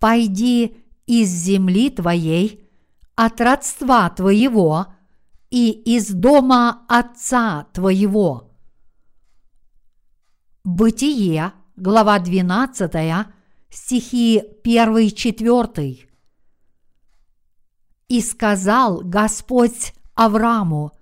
пойди из земли твоей, от родства твоего и из дома отца твоего. Бытие, глава 12, стихи 1-4. И сказал Господь Аврааму,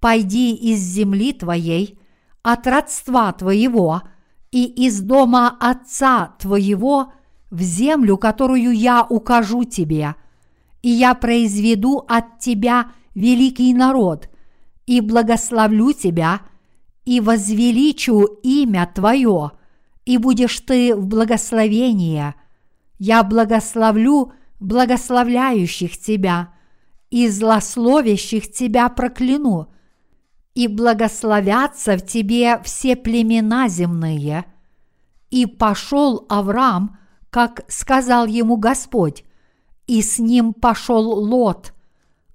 пойди из земли твоей, от родства твоего и из дома отца твоего в землю, которую я укажу тебе, и я произведу от тебя великий народ, и благословлю тебя, и возвеличу имя твое, и будешь ты в благословении. Я благословлю благословляющих тебя, и злословящих тебя прокляну, и благословятся в тебе все племена земные. И пошел Авраам, как сказал ему Господь, и с ним пошел Лот.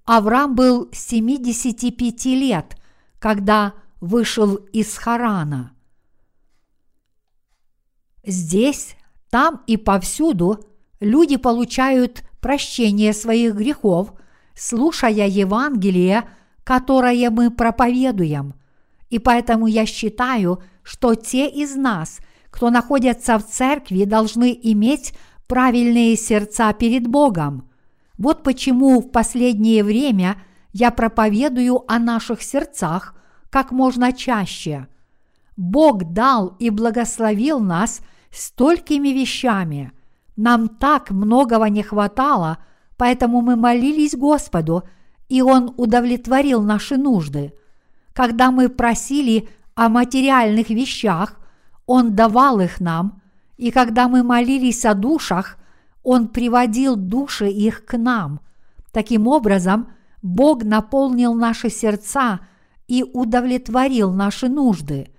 Авраам был 75 лет, когда вышел из Харана. Здесь, там и повсюду люди получают прощение своих грехов, слушая Евангелие, которое мы проповедуем. И поэтому я считаю, что те из нас, кто находится в церкви, должны иметь правильные сердца перед Богом. Вот почему в последнее время я проповедую о наших сердцах как можно чаще. Бог дал и благословил нас столькими вещами. Нам так многого не хватало, поэтому мы молились Господу, и Он удовлетворил наши нужды. Когда мы просили о материальных вещах, Он давал их нам, и когда мы молились о душах, Он приводил души их к нам. Таким образом, Бог наполнил наши сердца и удовлетворил наши нужды.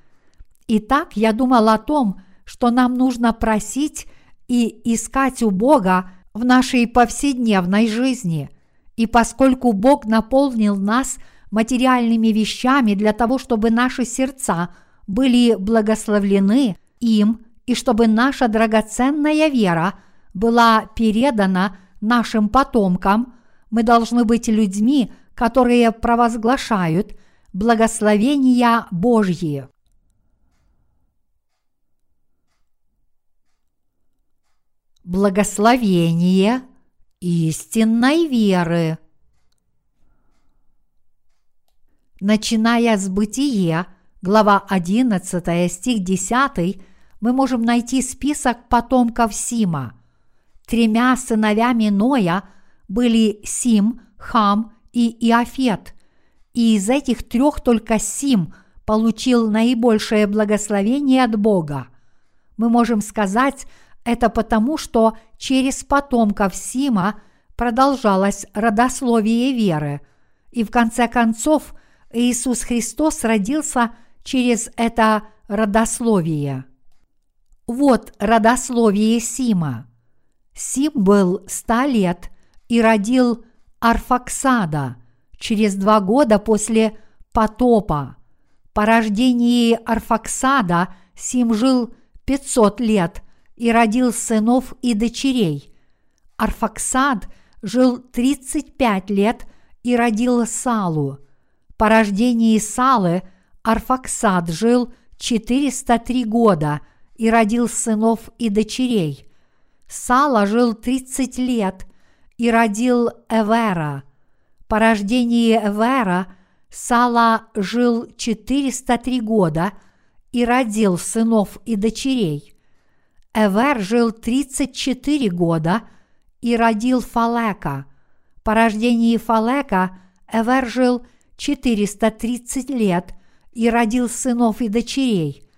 Итак, я думал о том, что нам нужно просить и искать у Бога в нашей повседневной жизни. И поскольку Бог наполнил нас материальными вещами для того, чтобы наши сердца были благословлены им, и чтобы наша драгоценная вера была передана нашим потомкам, мы должны быть людьми, которые провозглашают благословения Божьи. Благословение истинной веры. Начиная с Бытия, глава 11, стих 10, мы можем найти список потомков Сима. Тремя сыновьями Ноя были Сим, Хам и Иофет. И из этих трех только Сим получил наибольшее благословение от Бога. Мы можем сказать это потому, что через потомков Сима продолжалось родословие веры, и в конце концов Иисус Христос родился через это родословие. Вот родословие Сима. Сим был ста лет и родил Арфаксада через два года после потопа. По рождении Арфаксада Сим жил 500 лет и родил сынов и дочерей. Арфаксад жил 35 лет и родил Салу. По рождении Салы Арфаксад жил 403 года – и родил сынов и дочерей. Сала жил 30 лет и родил Эвера. По рождении Эвера Сала жил 403 года и родил сынов и дочерей. Эвер жил 34 года и родил Фалека. По рождении Фалека Эвер жил 430 лет и родил сынов и дочерей.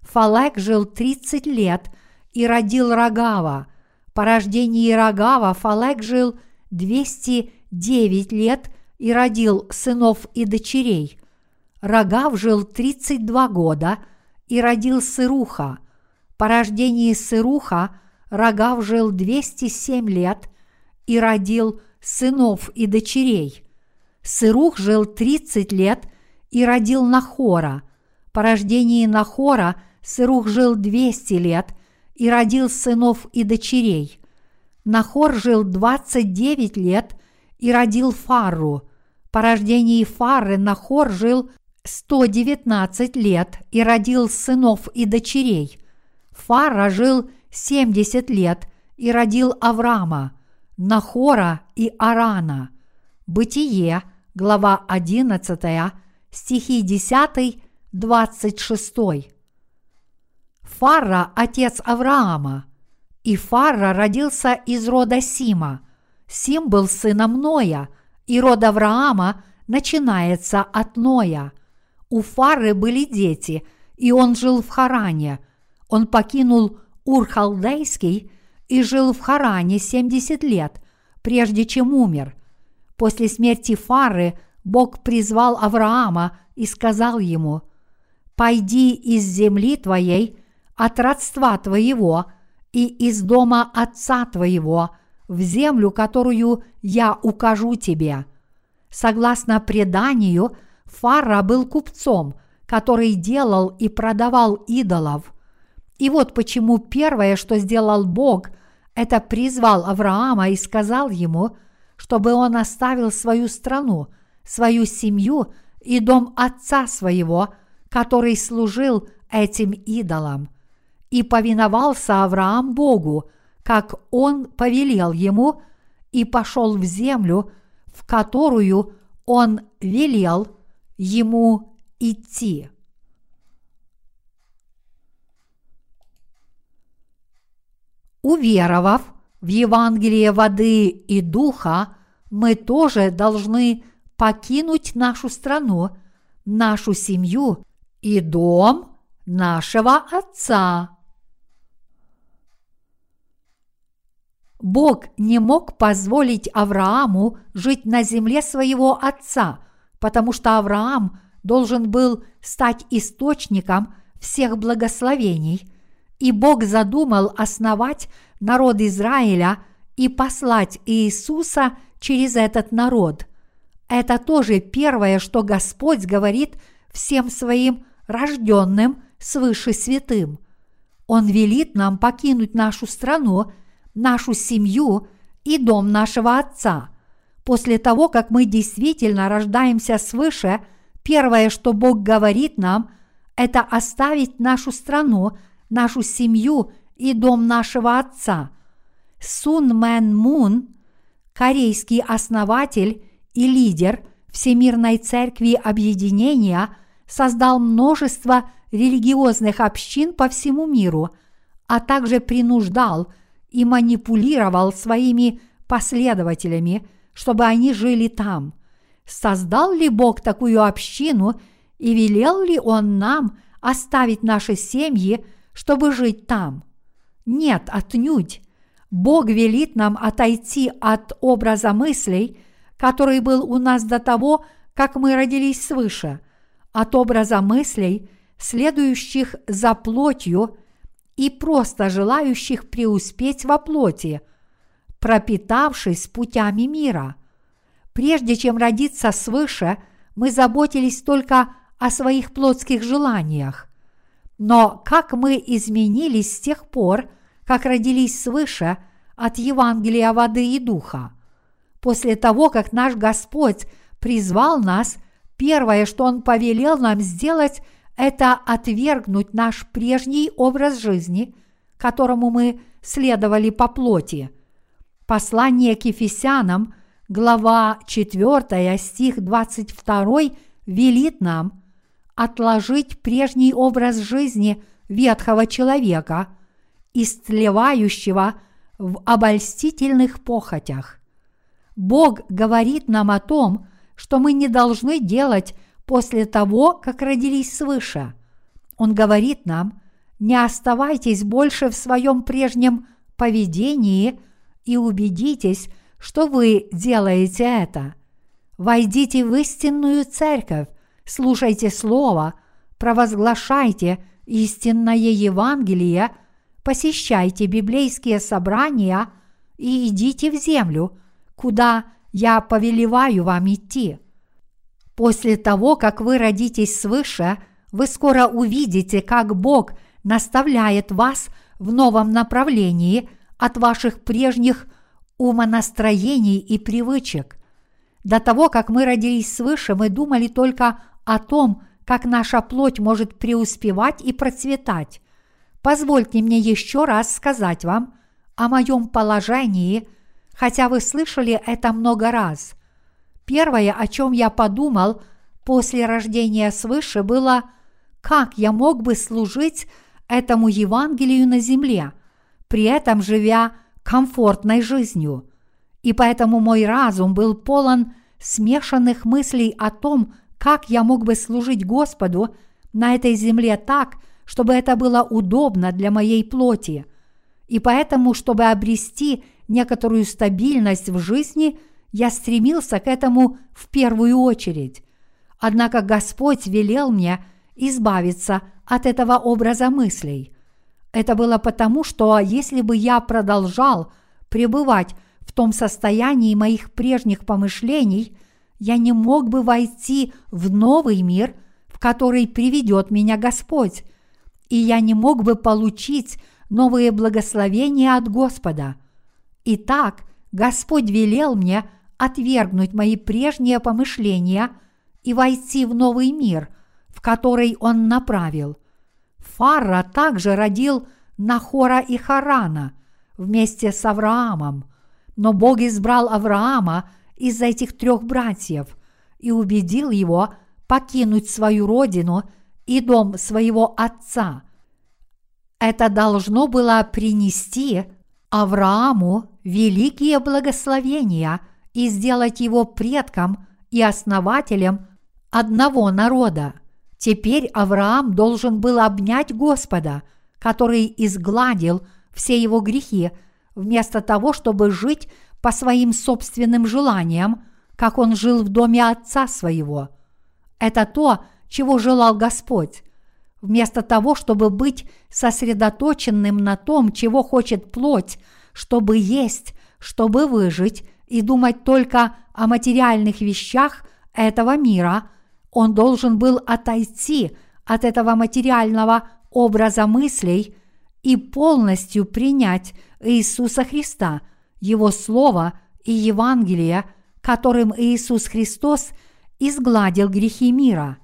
Фалек жил 30 лет и родил Рогава. По рождении Рогава Фалек жил 209 лет и родил сынов и дочерей. Рогав жил 32 года и родил Сыруха. По рождении Сыруха Рогав жил 207 лет и родил сынов и дочерей. Сырух жил 30 лет и родил Нахора. По рождении Нахора – Сырух жил 200 лет и родил сынов и дочерей. Нахор жил 29 лет и родил Фару. По рождении Фары Нахор жил 119 лет и родил сынов и дочерей. Фара жил 70 лет и родил Авраама, Нахора и Арана. Бытие, глава 11, стихи 10, 26. Фара – отец Авраама, и Фара родился из рода Сима. Сим был сыном Ноя, и род Авраама начинается от Ноя. У Фары были дети, и он жил в Харане. Он покинул Ур-Халдейский и жил в Харане 70 лет, прежде чем умер. После смерти Фары Бог призвал Авраама и сказал ему, «Пойди из земли твоей – от родства твоего и из дома отца твоего в землю, которую я укажу тебе. Согласно преданию, Фара был купцом, который делал и продавал идолов. И вот почему первое, что сделал Бог, это призвал Авраама и сказал ему, чтобы он оставил свою страну, свою семью и дом отца своего, который служил этим идолам и повиновался Авраам Богу, как он повелел ему, и пошел в землю, в которую он велел ему идти. Уверовав в Евангелие воды и духа, мы тоже должны покинуть нашу страну, нашу семью и дом нашего Отца. Бог не мог позволить Аврааму жить на земле своего отца, потому что Авраам должен был стать источником всех благословений, и Бог задумал основать народ Израиля и послать Иисуса через этот народ. Это тоже первое, что Господь говорит всем своим рожденным свыше святым. Он велит нам покинуть нашу страну – нашу семью и дом нашего Отца. После того, как мы действительно рождаемся свыше, первое, что Бог говорит нам, это оставить нашу страну, нашу семью и дом нашего Отца. Сун Мэн Мун, корейский основатель и лидер Всемирной Церкви Объединения, создал множество религиозных общин по всему миру, а также принуждал – и манипулировал своими последователями, чтобы они жили там. Создал ли Бог такую общину и велел ли Он нам оставить наши семьи, чтобы жить там? Нет, отнюдь. Бог велит нам отойти от образа мыслей, который был у нас до того, как мы родились свыше, от образа мыслей, следующих за плотью и просто желающих преуспеть во плоти, пропитавшись путями мира. Прежде чем родиться свыше, мы заботились только о своих плотских желаниях. Но как мы изменились с тех пор, как родились свыше от Евангелия воды и духа? После того, как наш Господь призвал нас, первое, что Он повелел нам сделать – это отвергнуть наш прежний образ жизни, которому мы следовали по плоти. Послание к Ефесянам, глава 4, стих 22, велит нам отложить прежний образ жизни ветхого человека, истлевающего в обольстительных похотях. Бог говорит нам о том, что мы не должны делать после того, как родились свыше. Он говорит нам, не оставайтесь больше в своем прежнем поведении и убедитесь, что вы делаете это. Войдите в истинную церковь, слушайте Слово, провозглашайте истинное Евангелие, посещайте библейские собрания и идите в землю, куда я повелеваю вам идти. После того, как вы родитесь свыше, вы скоро увидите, как Бог наставляет вас в новом направлении, от ваших прежних умонастроений и привычек. До того, как мы родились свыше, мы думали только о том, как наша плоть может преуспевать и процветать. Позвольте мне еще раз сказать вам о моем положении, хотя вы слышали это много раз. Первое, о чем я подумал после рождения свыше, было, как я мог бы служить этому Евангелию на земле, при этом живя комфортной жизнью. И поэтому мой разум был полон смешанных мыслей о том, как я мог бы служить Господу на этой земле так, чтобы это было удобно для моей плоти. И поэтому, чтобы обрести некоторую стабильность в жизни, я стремился к этому в первую очередь. Однако Господь велел мне избавиться от этого образа мыслей. Это было потому, что если бы я продолжал пребывать в том состоянии моих прежних помышлений, я не мог бы войти в новый мир, в который приведет меня Господь, и я не мог бы получить новые благословения от Господа. Итак, Господь велел мне отвергнуть мои прежние помышления и войти в новый мир, в который Он направил. Фарра также родил Нахора и Харана вместе с Авраамом, но Бог избрал Авраама из этих трех братьев и убедил его покинуть свою родину и дом своего отца. Это должно было принести Аврааму великие благословения и сделать его предком и основателем одного народа. Теперь Авраам должен был обнять Господа, который изгладил все его грехи, вместо того, чтобы жить по своим собственным желаниям, как он жил в доме отца своего. Это то, чего желал Господь. Вместо того, чтобы быть сосредоточенным на том, чего хочет плоть, чтобы есть, чтобы выжить и думать только о материальных вещах этого мира, он должен был отойти от этого материального образа мыслей и полностью принять Иисуса Христа – его Слово и Евангелие, которым Иисус Христос изгладил грехи мира.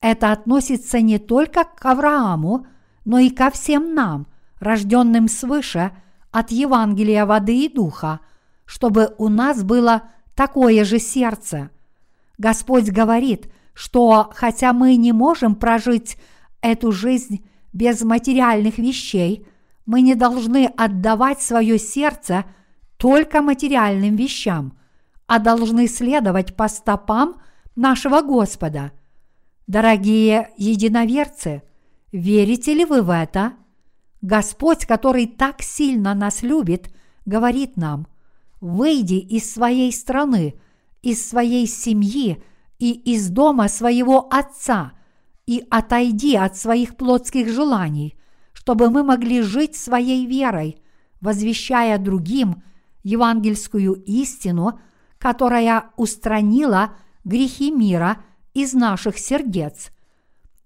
Это относится не только к Аврааму, но и ко всем нам, рожденным свыше от Евангелия воды и духа, чтобы у нас было такое же сердце. Господь говорит, что хотя мы не можем прожить эту жизнь без материальных вещей, мы не должны отдавать свое сердце – только материальным вещам, а должны следовать по стопам нашего Господа. Дорогие единоверцы, верите ли вы в это? Господь, который так сильно нас любит, говорит нам, выйди из своей страны, из своей семьи и из дома своего Отца и отойди от своих плотских желаний, чтобы мы могли жить своей верой, возвещая другим – евангельскую истину, которая устранила грехи мира из наших сердец.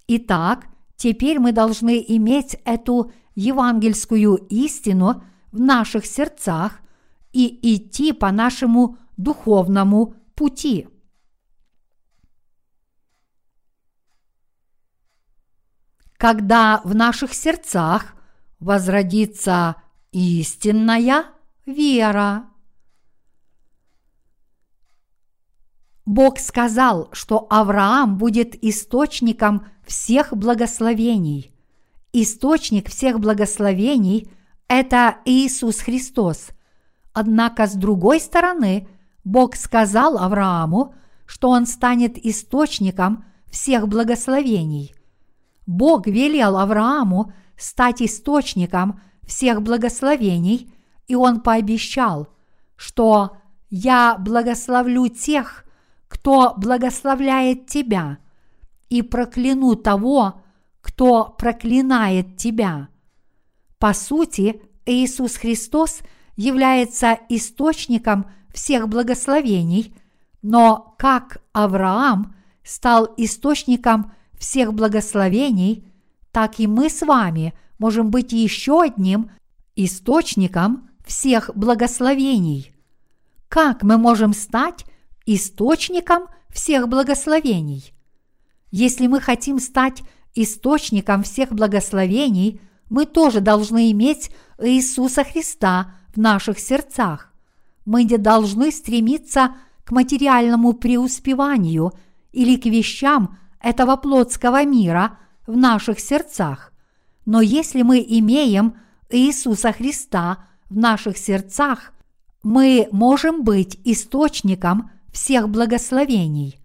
Итак, теперь мы должны иметь эту евангельскую истину в наших сердцах и идти по нашему духовному пути. Когда в наших сердцах возродится истинная вера. Бог сказал, что Авраам будет источником всех благословений. Источник всех благословений – это Иисус Христос. Однако, с другой стороны, Бог сказал Аврааму, что он станет источником всех благословений. Бог велел Аврааму стать источником всех благословений – и он пообещал, что «Я благословлю тех, кто благословляет тебя, и прокляну того, кто проклинает тебя». По сути, Иисус Христос является источником всех благословений, но как Авраам стал источником всех благословений, так и мы с вами можем быть еще одним источником всех благословений. Как мы можем стать источником всех благословений? Если мы хотим стать источником всех благословений, мы тоже должны иметь Иисуса Христа в наших сердцах. Мы не должны стремиться к материальному преуспеванию или к вещам этого плотского мира в наших сердцах. Но если мы имеем Иисуса Христа в наших сердцах, мы можем быть источником всех благословений.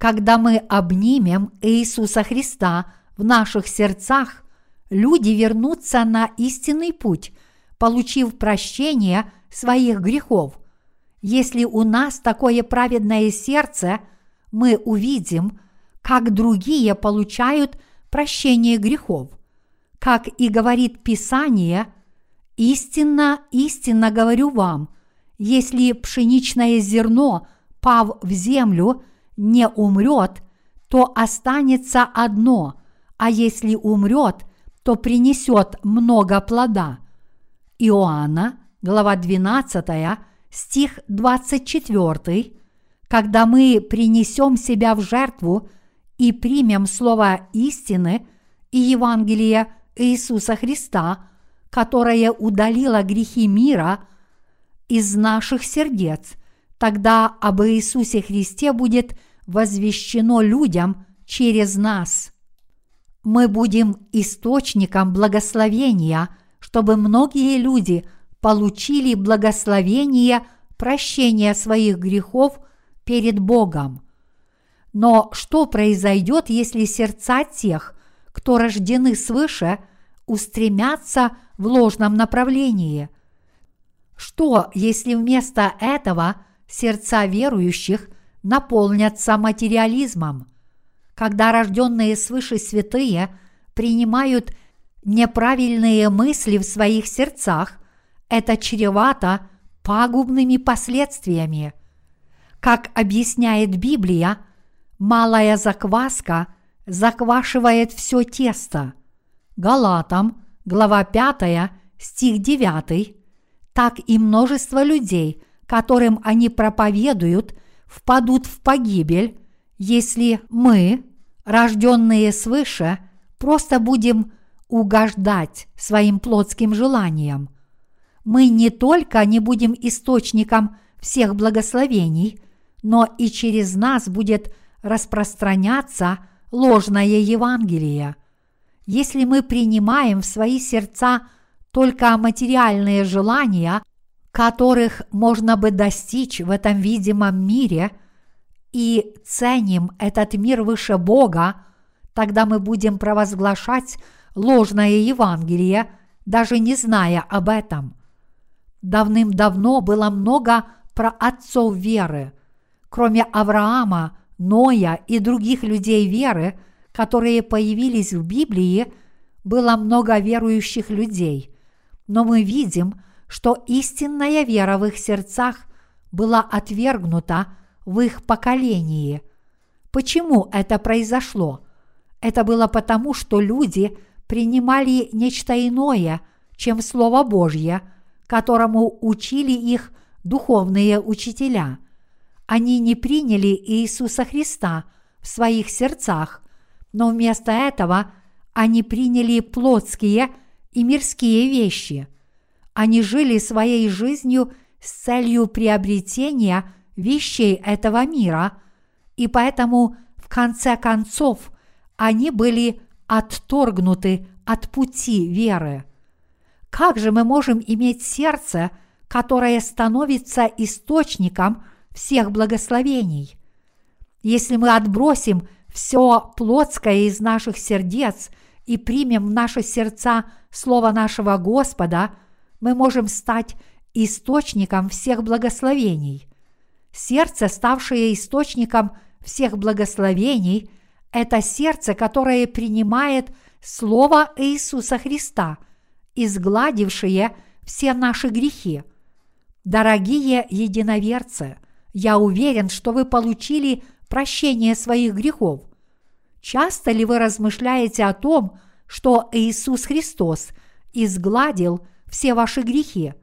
Когда мы обнимем Иисуса Христа в наших сердцах, люди вернутся на истинный путь, получив прощение своих грехов. Если у нас такое праведное сердце, мы увидим, как другие получают прощение грехов. Как и говорит Писание, истинно, истинно говорю вам, если пшеничное зерно, пав в землю, не умрет, то останется одно, а если умрет, то принесет много плода. Иоанна, глава 12, стих 24. Когда мы принесем себя в жертву и примем слово истины и Евангелие Иисуса Христа, которое удалило грехи мира из наших сердец, тогда об Иисусе Христе будет – возвещено людям через нас. Мы будем источником благословения, чтобы многие люди получили благословение прощения своих грехов перед Богом. Но что произойдет, если сердца тех, кто рождены свыше, устремятся в ложном направлении? Что, если вместо этого сердца верующих – наполнятся материализмом. Когда рожденные свыше святые принимают неправильные мысли в своих сердцах, это чревато пагубными последствиями. Как объясняет Библия, малая закваска заквашивает все тесто. Галатам, глава 5, стих 9, так и множество людей, которым они проповедуют – впадут в погибель, если мы, рожденные свыше, просто будем угождать своим плотским желаниям. Мы не только не будем источником всех благословений, но и через нас будет распространяться ложное Евангелие. Если мы принимаем в свои сердца только материальные желания, которых можно бы достичь в этом видимом мире, и ценим этот мир выше Бога, тогда мы будем провозглашать ложное Евангелие, даже не зная об этом. Давным-давно было много про отцов веры. Кроме Авраама, Ноя и других людей веры, которые появились в Библии, было много верующих людей. Но мы видим, что истинная вера в их сердцах была отвергнута в их поколении. Почему это произошло? Это было потому, что люди принимали нечто иное, чем Слово Божье, которому учили их духовные учителя. Они не приняли Иисуса Христа в своих сердцах, но вместо этого они приняли плотские и мирские вещи – они жили своей жизнью с целью приобретения вещей этого мира, и поэтому в конце концов они были отторгнуты от пути веры. Как же мы можем иметь сердце, которое становится источником всех благословений? Если мы отбросим все плотское из наших сердец и примем в наши сердца Слово нашего Господа – мы можем стать источником всех благословений. Сердце, ставшее источником всех благословений, это сердце, которое принимает Слово Иисуса Христа, изгладившее все наши грехи. Дорогие единоверцы, я уверен, что вы получили прощение своих грехов. Часто ли вы размышляете о том, что Иисус Христос изгладил все ваши грехи,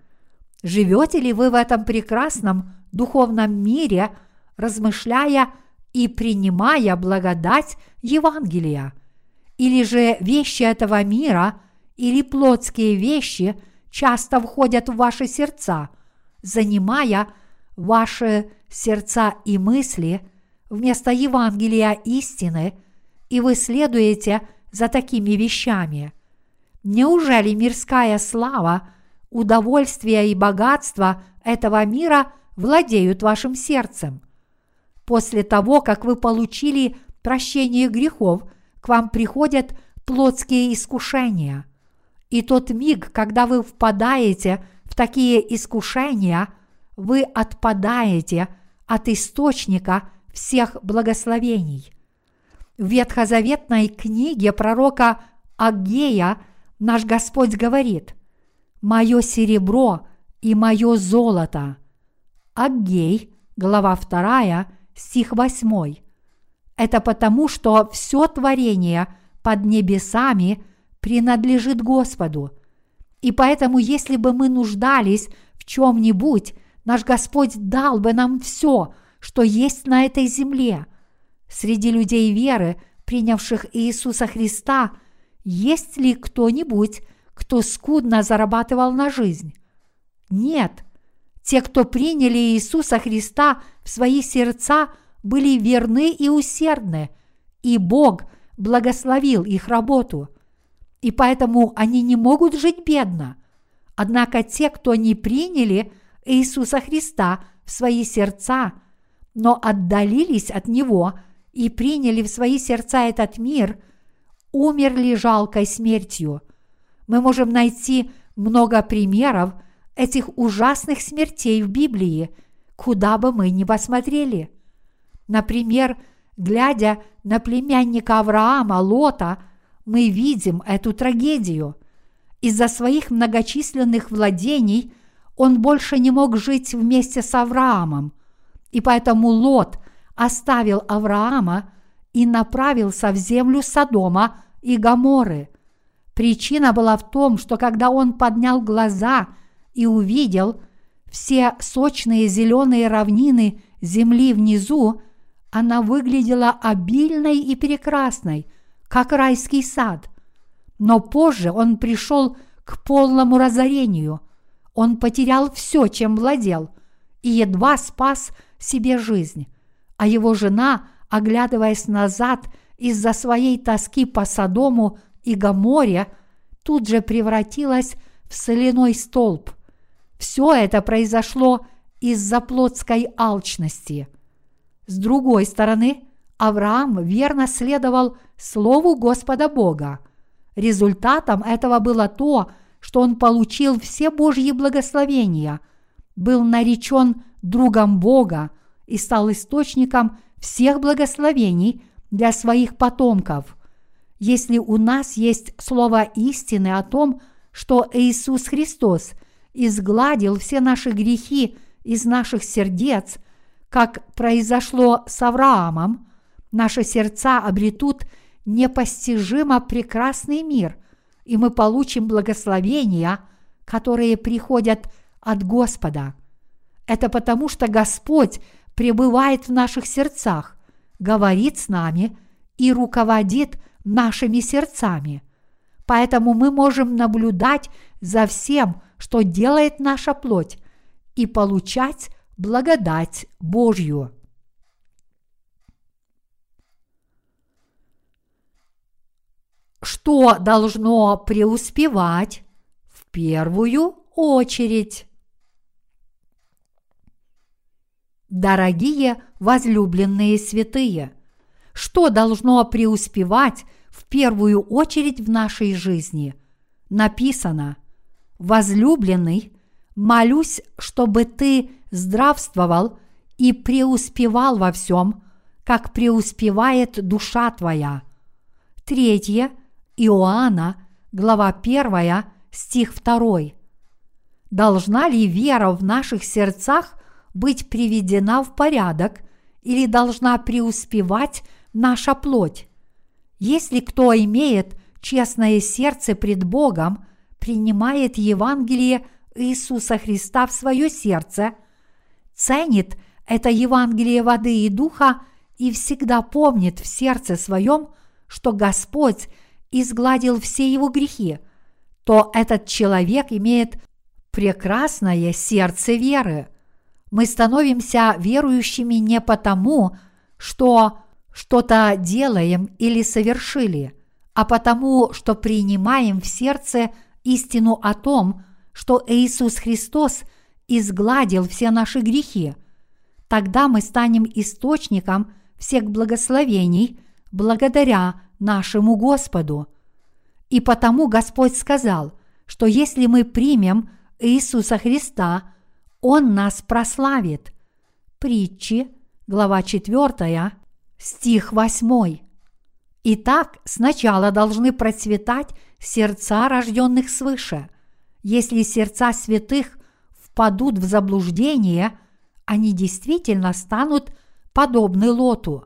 Живете ли вы в этом прекрасном духовном мире, размышляя и принимая благодать Евангелия? Или же вещи этого мира или плотские вещи часто входят в ваши сердца, занимая ваши сердца и мысли вместо Евангелия истины, и вы следуете за такими вещами. Неужели мирская слава, удовольствие и богатство этого мира владеют вашим сердцем? После того, как вы получили прощение грехов, к вам приходят плотские искушения. И тот миг, когда вы впадаете в такие искушения, вы отпадаете от источника всех благословений. В ветхозаветной книге пророка Агея наш Господь говорит «Мое серебро и мое золото». Аггей, глава 2, стих 8. Это потому, что все творение под небесами принадлежит Господу. И поэтому, если бы мы нуждались в чем-нибудь, наш Господь дал бы нам все, что есть на этой земле. Среди людей веры, принявших Иисуса Христа, есть ли кто-нибудь, кто скудно зарабатывал на жизнь? Нет. Те, кто приняли Иисуса Христа в свои сердца, были верны и усердны, и Бог благословил их работу. И поэтому они не могут жить бедно. Однако те, кто не приняли Иисуса Христа в свои сердца, но отдалились от Него и приняли в свои сердца этот мир, умерли жалкой смертью. Мы можем найти много примеров этих ужасных смертей в Библии, куда бы мы ни посмотрели. Например, глядя на племянника Авраама Лота, мы видим эту трагедию. Из-за своих многочисленных владений он больше не мог жить вместе с Авраамом, и поэтому Лот оставил Авраама и направился в землю Содома и Гаморы. Причина была в том, что когда он поднял глаза и увидел все сочные зеленые равнины земли внизу, она выглядела обильной и прекрасной, как райский сад. Но позже он пришел к полному разорению. Он потерял все, чем владел, и едва спас себе жизнь. А его жена, оглядываясь назад из-за своей тоски по Содому и Гаморе, тут же превратилась в соляной столб. Все это произошло из-за плотской алчности – с другой стороны, Авраам верно следовал Слову Господа Бога. Результатом этого было то, что он получил все Божьи благословения, был наречен другом Бога и стал источником всех благословений для своих потомков. Если у нас есть слово истины о том, что Иисус Христос изгладил все наши грехи из наших сердец – как произошло с Авраамом, наши сердца обретут непостижимо прекрасный мир, и мы получим благословения, которые приходят от Господа. Это потому, что Господь пребывает в наших сердцах, говорит с нами и руководит нашими сердцами. Поэтому мы можем наблюдать за всем, что делает наша плоть, и получать благодать Божью. Что должно преуспевать в первую очередь? Дорогие возлюбленные святые, что должно преуспевать в первую очередь в нашей жизни? Написано, возлюбленный, молюсь, чтобы ты здравствовал и преуспевал во всем, как преуспевает душа твоя. Третье, Иоанна, глава 1, стих 2. Должна ли вера в наших сердцах быть приведена в порядок или должна преуспевать наша плоть? Если кто имеет честное сердце пред Богом, принимает Евангелие Иисуса Христа в свое сердце, ценит это Евангелие воды и духа и всегда помнит в сердце своем, что Господь изгладил все его грехи, то этот человек имеет прекрасное сердце веры. Мы становимся верующими не потому, что что-то делаем или совершили, а потому, что принимаем в сердце истину о том, что Иисус Христос изгладил все наши грехи. Тогда мы станем источником всех благословений благодаря нашему Господу. И потому Господь сказал, что если мы примем Иисуса Христа, Он нас прославит. Притчи, глава 4, стих 8. Итак, сначала должны процветать сердца рожденных свыше. Если сердца святых впадут в заблуждение, они действительно станут подобны Лоту.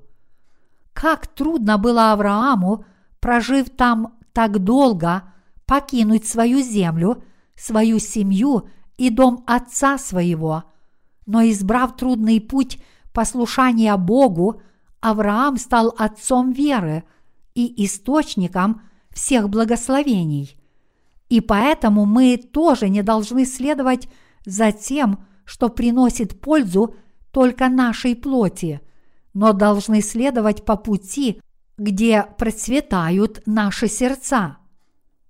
Как трудно было Аврааму, прожив там так долго, покинуть свою землю, свою семью и дом отца своего. Но избрав трудный путь послушания Богу, Авраам стал отцом веры и источником всех благословений. И поэтому мы тоже не должны следовать за тем, что приносит пользу только нашей плоти, но должны следовать по пути, где процветают наши сердца.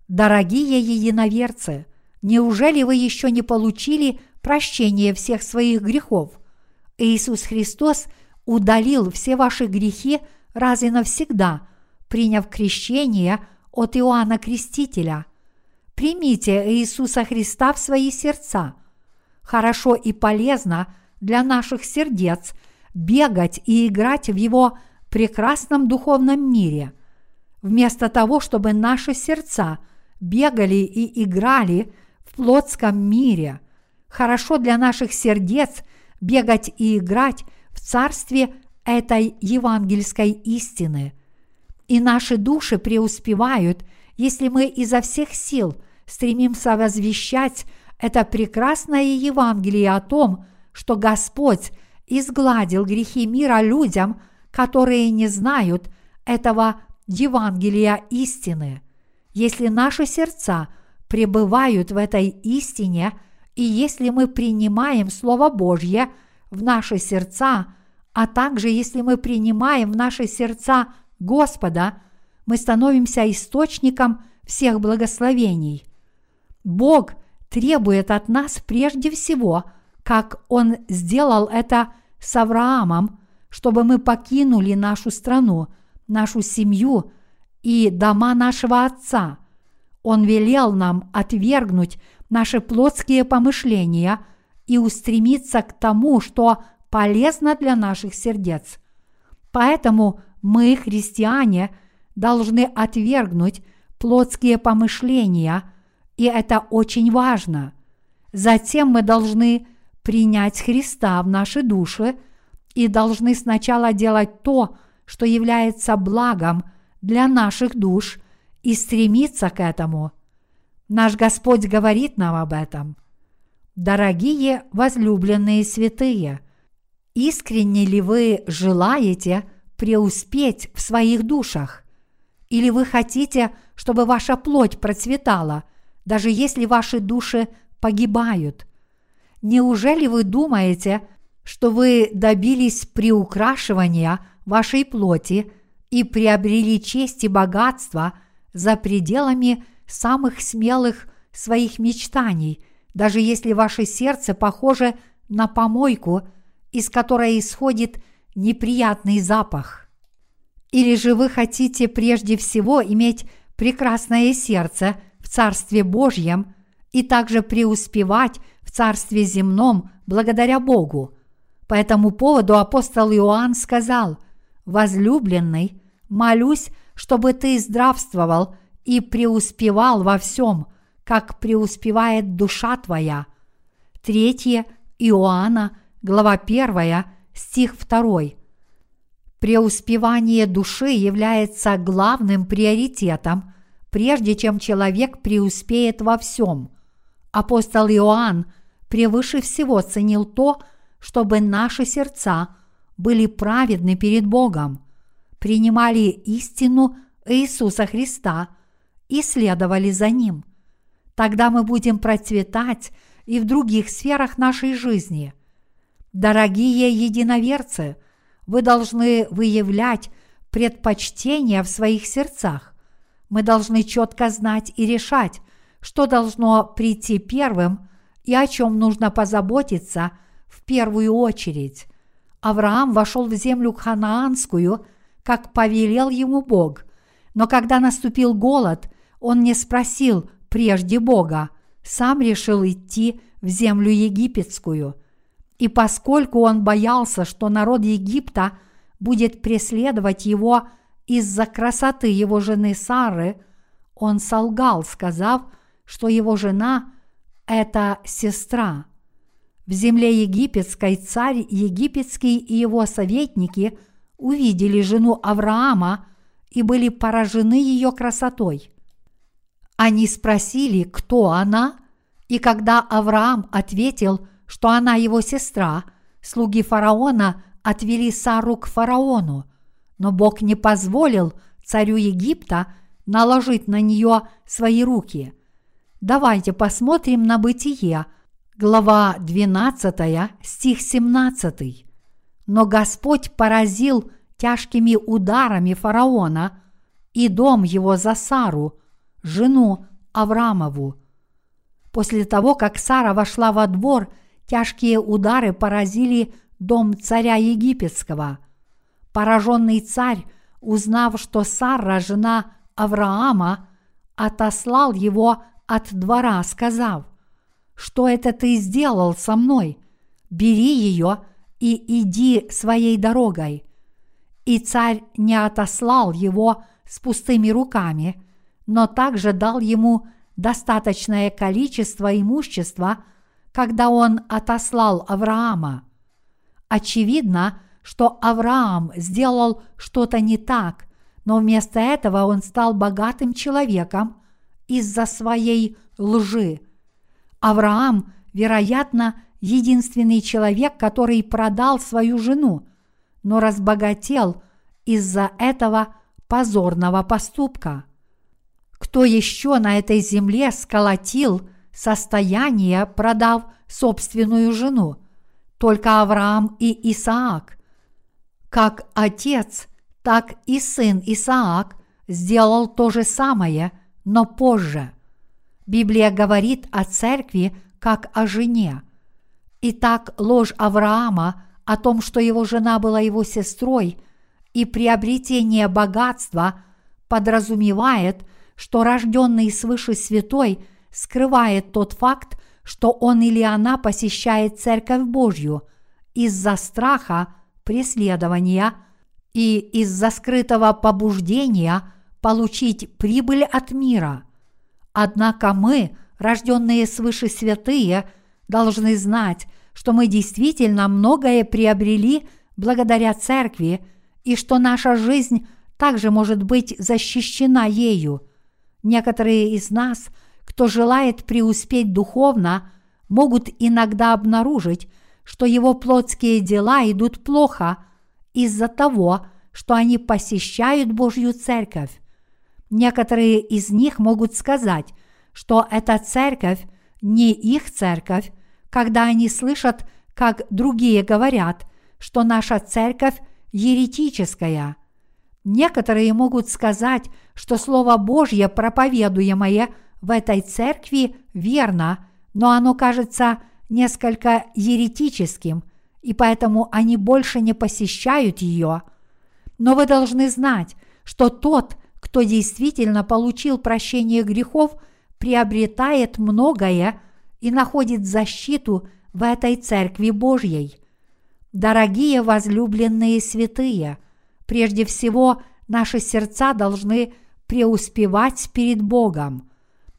Дорогие единоверцы, неужели вы еще не получили прощение всех своих грехов? Иисус Христос удалил все ваши грехи раз и навсегда, приняв крещение от Иоанна Крестителя. Примите Иисуса Христа в свои сердца. Хорошо и полезно для наших сердец бегать и играть в Его прекрасном духовном мире. Вместо того, чтобы наши сердца – бегали и играли в плотском мире. Хорошо для наших сердец бегать и играть в царстве этой евангельской истины. И наши души преуспевают, если мы изо всех сил стремимся возвещать это прекрасное Евангелие о том, что Господь изгладил грехи мира людям, которые не знают этого Евангелия истины – если наши сердца пребывают в этой истине, и если мы принимаем Слово Божье в наши сердца, а также если мы принимаем в наши сердца Господа, мы становимся источником всех благословений. Бог требует от нас прежде всего, как Он сделал это с Авраамом, чтобы мы покинули нашу страну, нашу семью и дома нашего Отца. Он велел нам отвергнуть наши плотские помышления и устремиться к тому, что полезно для наших сердец. Поэтому мы, христиане, должны отвергнуть плотские помышления, и это очень важно. Затем мы должны принять Христа в наши души и должны сначала делать то, что является благом – для наших душ и стремиться к этому. Наш Господь говорит нам об этом. Дорогие возлюбленные святые, искренне ли вы желаете преуспеть в своих душах? Или вы хотите, чтобы ваша плоть процветала, даже если ваши души погибают? Неужели вы думаете, что вы добились приукрашивания вашей плоти – и приобрели честь и богатство за пределами самых смелых своих мечтаний, даже если ваше сердце похоже на помойку, из которой исходит неприятный запах. Или же вы хотите прежде всего иметь прекрасное сердце в Царстве Божьем и также преуспевать в Царстве земном благодаря Богу. По этому поводу апостол Иоанн сказал, «Возлюбленный, молюсь, чтобы ты здравствовал и преуспевал во всем, как преуспевает душа твоя. 3 Иоанна, глава 1, стих 2. Преуспевание души является главным приоритетом, прежде чем человек преуспеет во всем. Апостол Иоанн превыше всего ценил то, чтобы наши сердца были праведны перед Богом, принимали истину Иисуса Христа и следовали за Ним. Тогда мы будем процветать и в других сферах нашей жизни. Дорогие единоверцы, вы должны выявлять предпочтения в своих сердцах. Мы должны четко знать и решать, что должно прийти первым и о чем нужно позаботиться в первую очередь. Авраам вошел в землю ханаанскую, как повелел ему Бог, но когда наступил голод, он не спросил прежде Бога, сам решил идти в землю египетскую. И поскольку он боялся, что народ Египта будет преследовать его из-за красоты его жены Сары, он солгал, сказав, что его жена – это сестра. В земле египетской царь египетский и его советники увидели жену Авраама и были поражены ее красотой. Они спросили, кто она, и когда Авраам ответил, что она его сестра, слуги фараона отвели Сару к фараону, но Бог не позволил царю Египта наложить на нее свои руки – Давайте посмотрим на Бытие, глава 12, стих 17. Но Господь поразил тяжкими ударами фараона и дом его за Сару, жену Аврамову. После того, как Сара вошла во двор, тяжкие удары поразили дом царя египетского. Пораженный царь, узнав, что Сара жена Авраама, отослал его от двора, сказав, «Что это ты сделал со мной? Бери ее и иди своей дорогой». И царь не отослал его с пустыми руками, но также дал ему достаточное количество имущества, когда он отослал Авраама. Очевидно, что Авраам сделал что-то не так, но вместо этого он стал богатым человеком из-за своей лжи. Авраам, вероятно, единственный человек, который продал свою жену, но разбогател из-за этого позорного поступка. Кто еще на этой земле сколотил состояние, продав собственную жену? Только Авраам и Исаак. Как отец, так и сын Исаак сделал то же самое – но позже. Библия говорит о церкви как о жене. Итак, ложь Авраама о том, что его жена была его сестрой, и приобретение богатства подразумевает, что рожденный свыше святой скрывает тот факт, что он или она посещает Церковь Божью из-за страха преследования и из-за скрытого побуждения – получить прибыль от мира. Однако мы, рожденные свыше святые, должны знать, что мы действительно многое приобрели благодаря церкви и что наша жизнь также может быть защищена ею. Некоторые из нас, кто желает преуспеть духовно, могут иногда обнаружить, что его плотские дела идут плохо из-за того, что они посещают Божью церковь. Некоторые из них могут сказать, что эта церковь не их церковь, когда они слышат, как другие говорят, что наша церковь еретическая. Некоторые могут сказать, что Слово Божье, проповедуемое в этой церкви, верно, но оно кажется несколько еретическим, и поэтому они больше не посещают ее. Но вы должны знать, что тот, кто действительно получил прощение грехов, приобретает многое и находит защиту в этой Церкви Божьей. Дорогие возлюбленные святые, прежде всего наши сердца должны преуспевать перед Богом.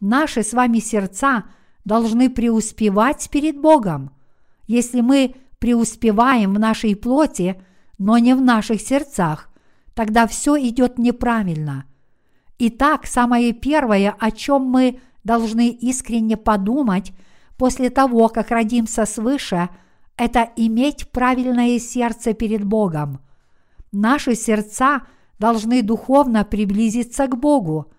Наши с вами сердца должны преуспевать перед Богом. Если мы преуспеваем в нашей плоти, но не в наших сердцах, тогда все идет неправильно – Итак, самое первое, о чем мы должны искренне подумать, после того, как родимся свыше, это иметь правильное сердце перед Богом. Наши сердца должны духовно приблизиться к Богу.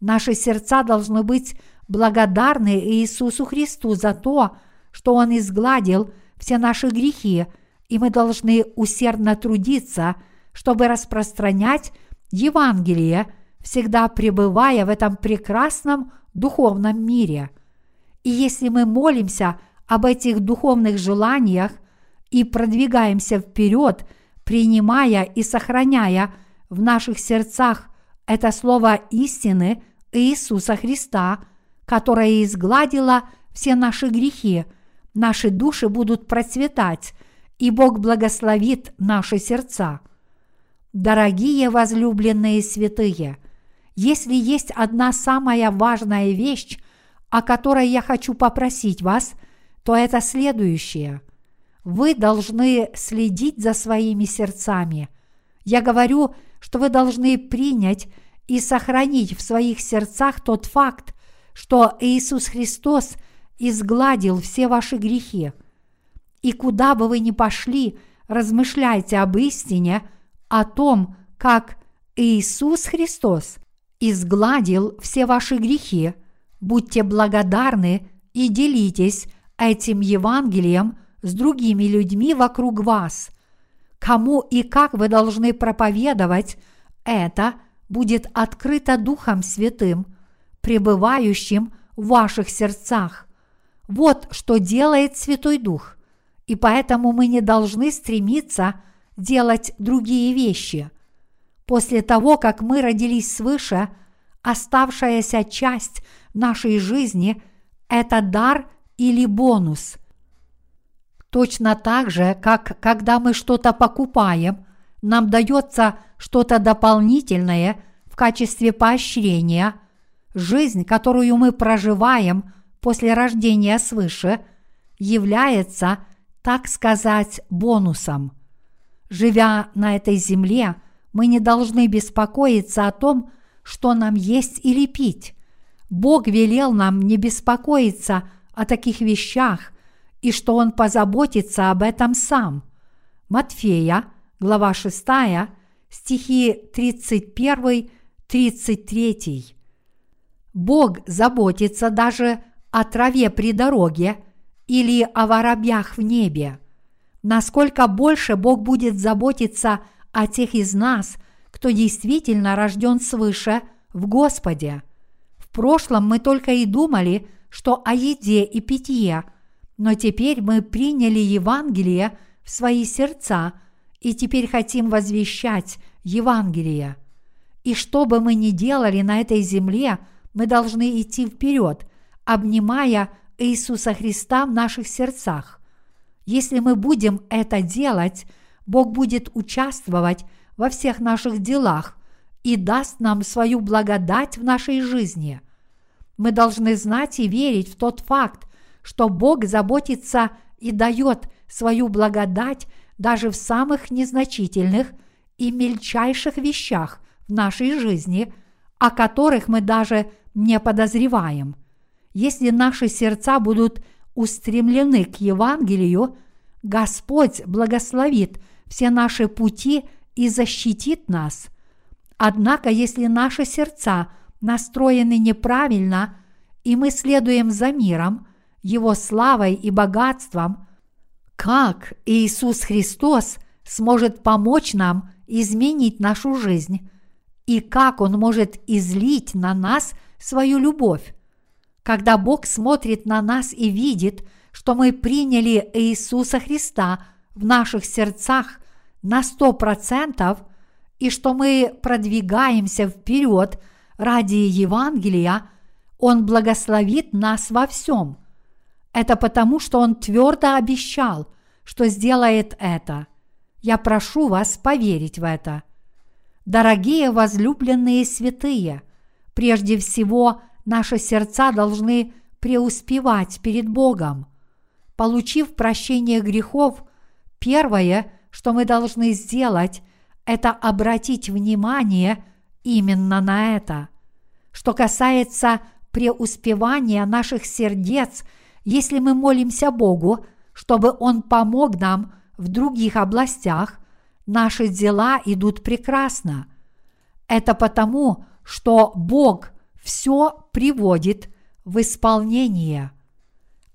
Наши сердца должны быть благодарны Иисусу Христу за то, что Он изгладил все наши грехи, и мы должны усердно трудиться, чтобы распространять Евангелие, всегда пребывая в этом прекрасном духовном мире. И если мы молимся об этих духовных желаниях и продвигаемся вперед, принимая и сохраняя в наших сердцах это слово истины Иисуса Христа, которое изгладило все наши грехи, наши души будут процветать, и Бог благословит наши сердца. Дорогие возлюбленные святые, если есть одна самая важная вещь, о которой я хочу попросить вас, то это следующее. Вы должны следить за своими сердцами. Я говорю, что вы должны принять и сохранить в своих сердцах тот факт, что Иисус Христос изгладил все ваши грехи. И куда бы вы ни пошли, размышляйте об истине, о том, как Иисус Христос изгладил все ваши грехи, будьте благодарны и делитесь этим Евангелием с другими людьми вокруг вас. Кому и как вы должны проповедовать это будет открыто Духом Святым, пребывающим в ваших сердцах. Вот что делает Святой Дух, и поэтому мы не должны стремиться делать другие вещи. После того, как мы родились свыше, оставшаяся часть нашей жизни – это дар или бонус. Точно так же, как когда мы что-то покупаем, нам дается что-то дополнительное в качестве поощрения, жизнь, которую мы проживаем после рождения свыше, является, так сказать, бонусом. Живя на этой земле, мы не должны беспокоиться о том, что нам есть или пить. Бог велел нам не беспокоиться о таких вещах и что Он позаботится об этом сам. Матфея, глава 6, стихи 31-33. Бог заботится даже о траве при дороге или о воробьях в небе. Насколько больше Бог будет заботиться о тех из нас – кто действительно рожден свыше в Господе. В прошлом мы только и думали, что о еде и питье, но теперь мы приняли Евангелие в свои сердца и теперь хотим возвещать Евангелие. И что бы мы ни делали на этой земле, мы должны идти вперед, обнимая Иисуса Христа в наших сердцах. Если мы будем это делать, Бог будет участвовать во всех наших делах и даст нам свою благодать в нашей жизни. Мы должны знать и верить в тот факт, что Бог заботится и дает свою благодать даже в самых незначительных и мельчайших вещах в нашей жизни, о которых мы даже не подозреваем. Если наши сердца будут устремлены к Евангелию, Господь благословит все наши пути – и защитит нас. Однако, если наши сердца настроены неправильно, и мы следуем за миром, его славой и богатством, как Иисус Христос сможет помочь нам изменить нашу жизнь и как Он может излить на нас свою любовь. Когда Бог смотрит на нас и видит, что мы приняли Иисуса Христа в наших сердцах на сто процентов и что мы продвигаемся вперед ради Евангелия, Он благословит нас во всем. Это потому, что Он твердо обещал, что сделает это. Я прошу вас поверить в это. Дорогие возлюбленные святые, прежде всего наши сердца должны преуспевать перед Богом. Получив прощение грехов, первое – что мы должны сделать, это обратить внимание именно на это. Что касается преуспевания наших сердец Если мы молимся Богу, чтобы Он помог нам в других областях, наши дела идут прекрасно. Это потому, что Бог все приводит в исполнение.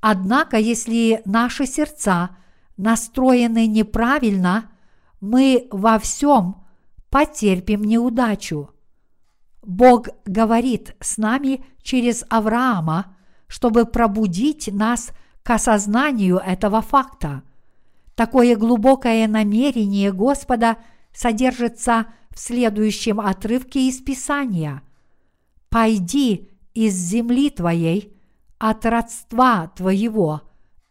Однако, если наши сердца настроены неправильно, мы во всем потерпим неудачу. Бог говорит с нами через Авраама, чтобы пробудить нас к осознанию этого факта. Такое глубокое намерение Господа содержится в следующем отрывке из Писания. «Пойди из земли твоей, от родства твоего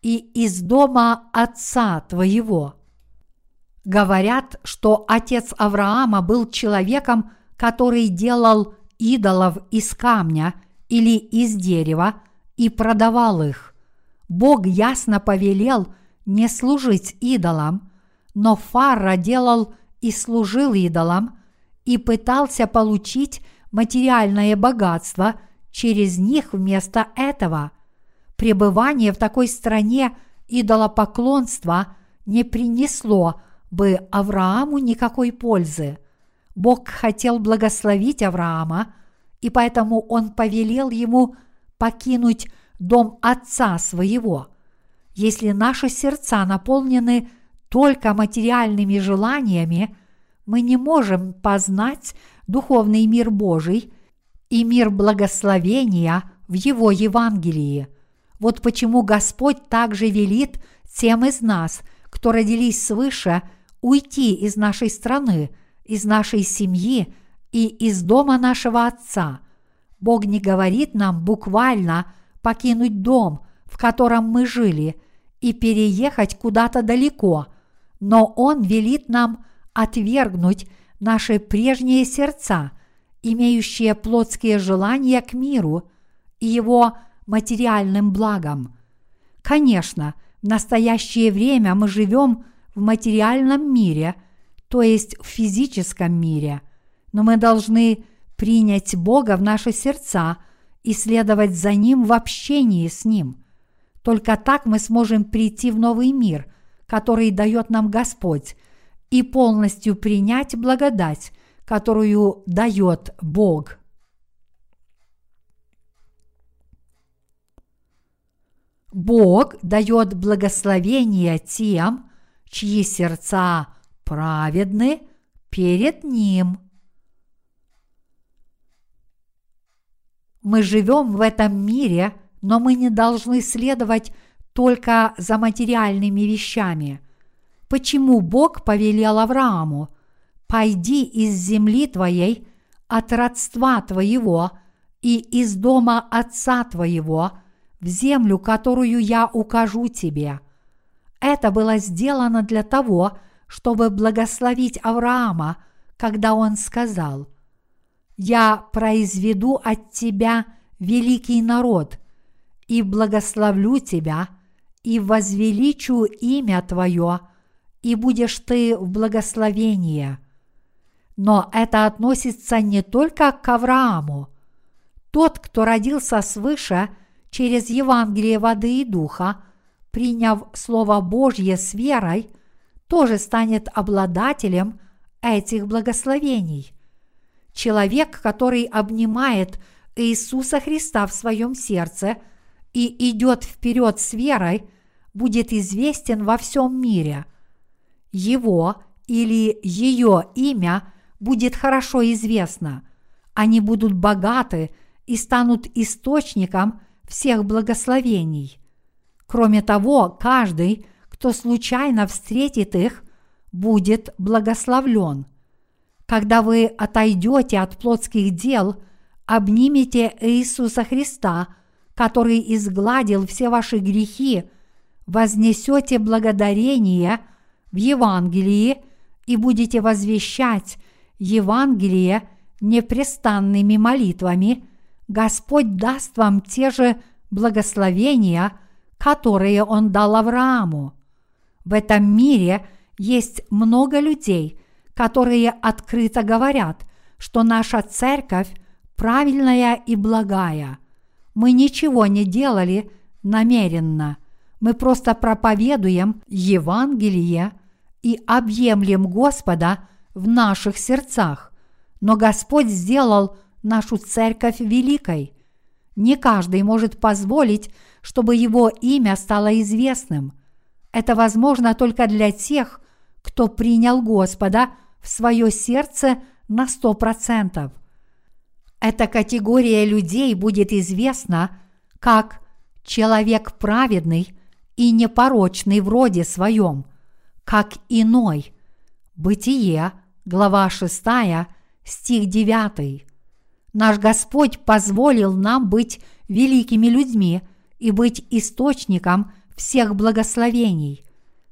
и из дома отца твоего». Говорят, что отец Авраама был человеком, который делал идолов из камня или из дерева и продавал их. Бог ясно повелел не служить идолам, но Фарра делал и служил идолам и пытался получить материальное богатство через них вместо этого. Пребывание в такой стране идолопоклонства не принесло бы Аврааму никакой пользы. Бог хотел благословить Авраама, и поэтому он повелел ему покинуть дом отца своего. Если наши сердца наполнены только материальными желаниями, мы не можем познать духовный мир Божий и мир благословения в Его Евангелии. Вот почему Господь также велит тем из нас, кто родились свыше – уйти из нашей страны, из нашей семьи и из дома нашего Отца. Бог не говорит нам буквально покинуть дом, в котором мы жили, и переехать куда-то далеко, но Он велит нам отвергнуть наши прежние сердца, имеющие плотские желания к миру и его материальным благам. Конечно, в настоящее время мы живем в материальном мире, то есть в физическом мире, но мы должны принять Бога в наши сердца и следовать за Ним в общении с Ним. Только так мы сможем прийти в новый мир, который дает нам Господь, и полностью принять благодать, которую дает Бог. Бог дает благословение тем, чьи сердца праведны перед Ним. Мы живем в этом мире, но мы не должны следовать только за материальными вещами. Почему Бог повелел Аврааму «Пойди из земли твоей, от родства твоего и из дома отца твоего в землю, которую я укажу тебе», – это было сделано для того, чтобы благословить Авраама, когда он сказал, «Я произведу от тебя великий народ, и благословлю тебя, и возвеличу имя твое, и будешь ты в благословении». Но это относится не только к Аврааму. Тот, кто родился свыше через Евангелие воды и духа – приняв Слово Божье с верой, тоже станет обладателем этих благословений. Человек, который обнимает Иисуса Христа в своем сердце и идет вперед с верой, будет известен во всем мире. Его или ее имя будет хорошо известно. Они будут богаты и станут источником всех благословений. Кроме того, каждый, кто случайно встретит их, будет благословлен. Когда вы отойдете от плотских дел, обнимите Иисуса Христа, который изгладил все ваши грехи, вознесете благодарение в Евангелии и будете возвещать Евангелие непрестанными молитвами, Господь даст вам те же благословения – которые он дал Аврааму. В этом мире есть много людей, которые открыто говорят, что наша церковь правильная и благая. Мы ничего не делали намеренно. Мы просто проповедуем Евангелие и объемлем Господа в наших сердцах. Но Господь сделал нашу церковь великой. Не каждый может позволить, чтобы его имя стало известным. Это возможно только для тех, кто принял Господа в свое сердце на сто процентов. Эта категория людей будет известна как человек праведный и непорочный в роде своем, как иной. Бытие, глава 6, стих 9. Наш Господь позволил нам быть великими людьми и быть источником всех благословений.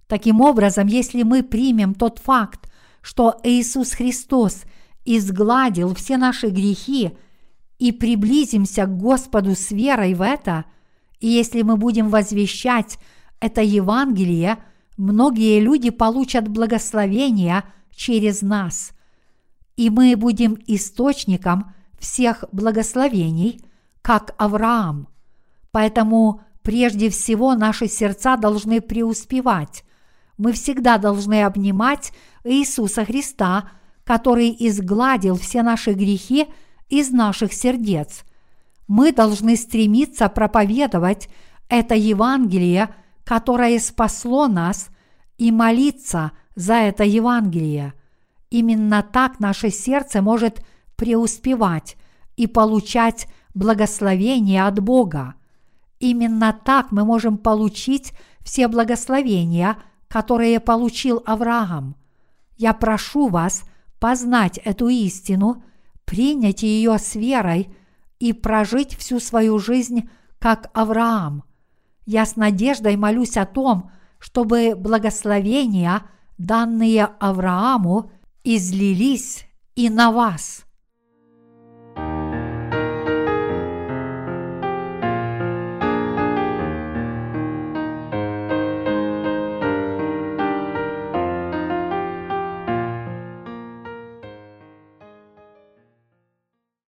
Таким образом, если мы примем тот факт, что Иисус Христос изгладил все наши грехи и приблизимся к Господу с верой в это, и если мы будем возвещать это Евангелие, многие люди получат благословение через нас, и мы будем источником всех благословений, как Авраам. Поэтому прежде всего наши сердца должны преуспевать. Мы всегда должны обнимать Иисуса Христа, который изгладил все наши грехи из наших сердец. Мы должны стремиться проповедовать это Евангелие, которое спасло нас, и молиться за это Евангелие. Именно так наше сердце может преуспевать и получать благословение от Бога. Именно так мы можем получить все благословения, которые получил Авраам. Я прошу вас познать эту истину, принять ее с верой и прожить всю свою жизнь как Авраам. Я с надеждой молюсь о том, чтобы благословения, данные Аврааму, излились и на вас –